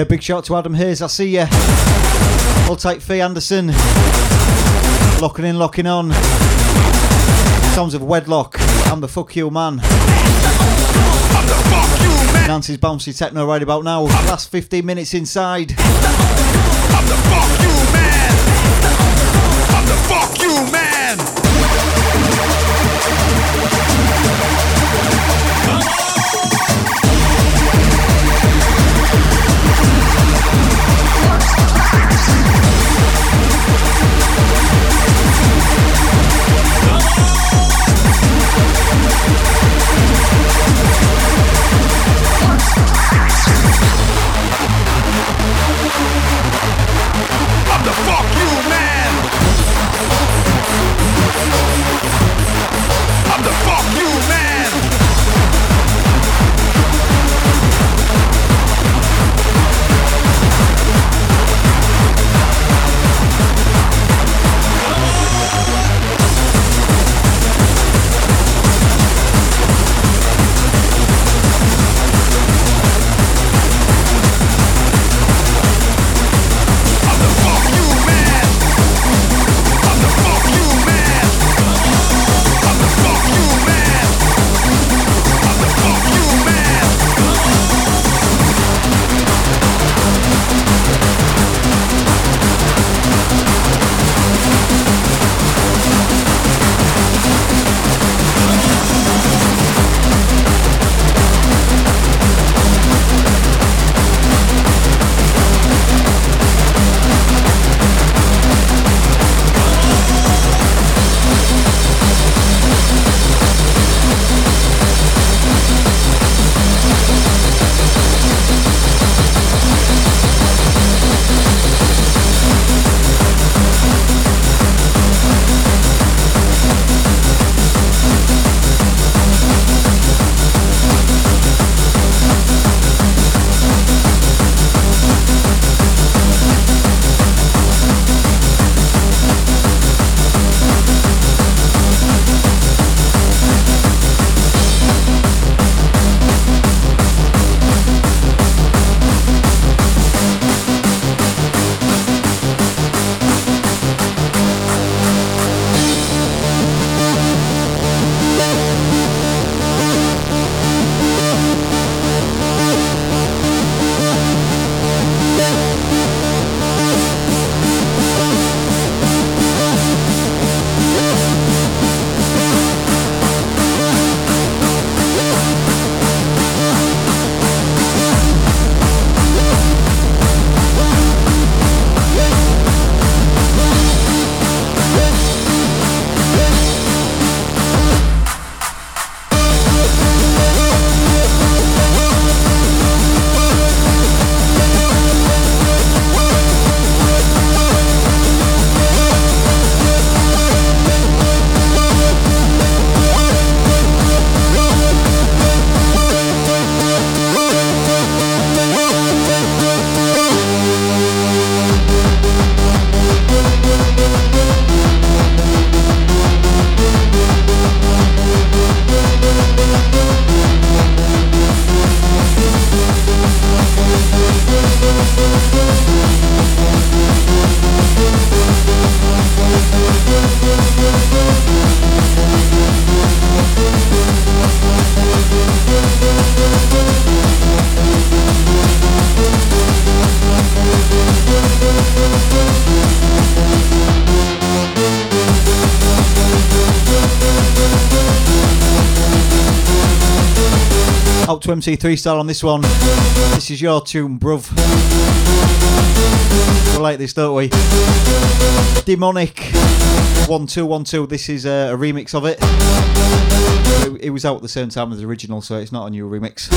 Speaker 3: Yeah, big shout out to Adam Hayes. I see you. Hold tight, Fee Anderson. Locking in, locking on. Sounds of wedlock. I'm the fuck you man. Nancy's bouncy techno right about now. Last 15 minutes inside. MC Freestyle on this one. This is your tune, bruv. We like this, don't we? Demonic 1212. This is a remix of it. it. It was out at the same time as the original, so it's not a new remix.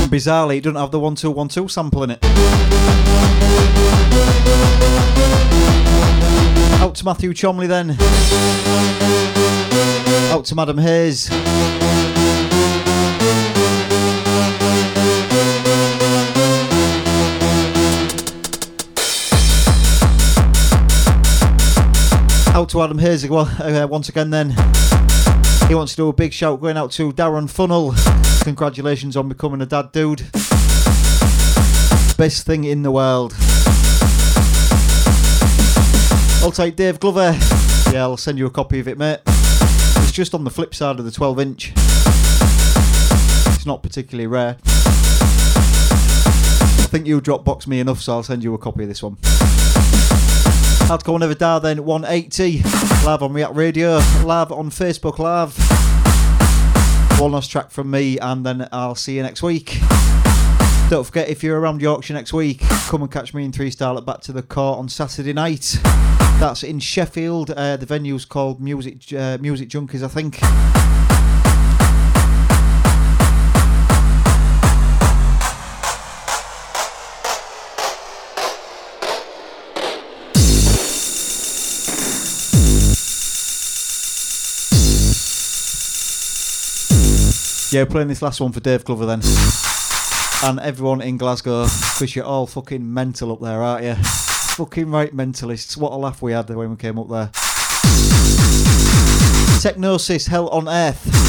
Speaker 3: And bizarrely, it doesn't have the 1212 sample in it. Out to Matthew Chomley then. Out to Madam Hayes. Out to Adam Hayes well, uh, once again then. He wants to do a big shout going out to Darren Funnel. Congratulations on becoming a dad, dude. Best thing in the world. I'll take Dave Glover. Yeah, I'll send you a copy of it, mate. It's just on the flip side of the 12 inch. It's not particularly rare. I think you'll Dropbox me enough, so I'll send you a copy of this one. Hardcore Never Die then 180 live on React Radio, live on Facebook Live. One last track from me, and then I'll see you next week. Don't forget if you're around Yorkshire next week, come and catch me in Freestyle at Back to the Core on Saturday night. That's in Sheffield. Uh, the venue's called Music uh, Music Junkies, I think. Yeah, playing this last one for Dave Glover then. And everyone in Glasgow, because you're all fucking mental up there, aren't you? Fucking right mentalists. What a laugh we had when we came up there. Technosis, Hell on Earth.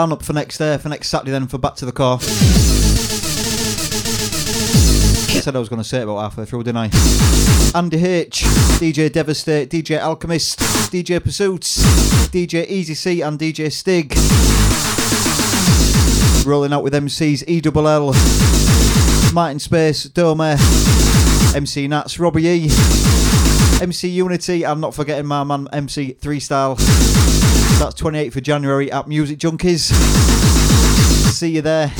Speaker 1: Line up for next uh, for next Saturday then for Back to the Core. I said I was going to say it about halfway through, didn't I? Andy H, DJ Devastate, DJ Alchemist, DJ Pursuits, DJ Easy C, and DJ Stig. Rolling out with MCs EWL, Martin Space, Dome, MC Nats, Robbie E, MC Unity, and not forgetting my man MC Freestyle. That's 28th of January at Music Junkies. See you there.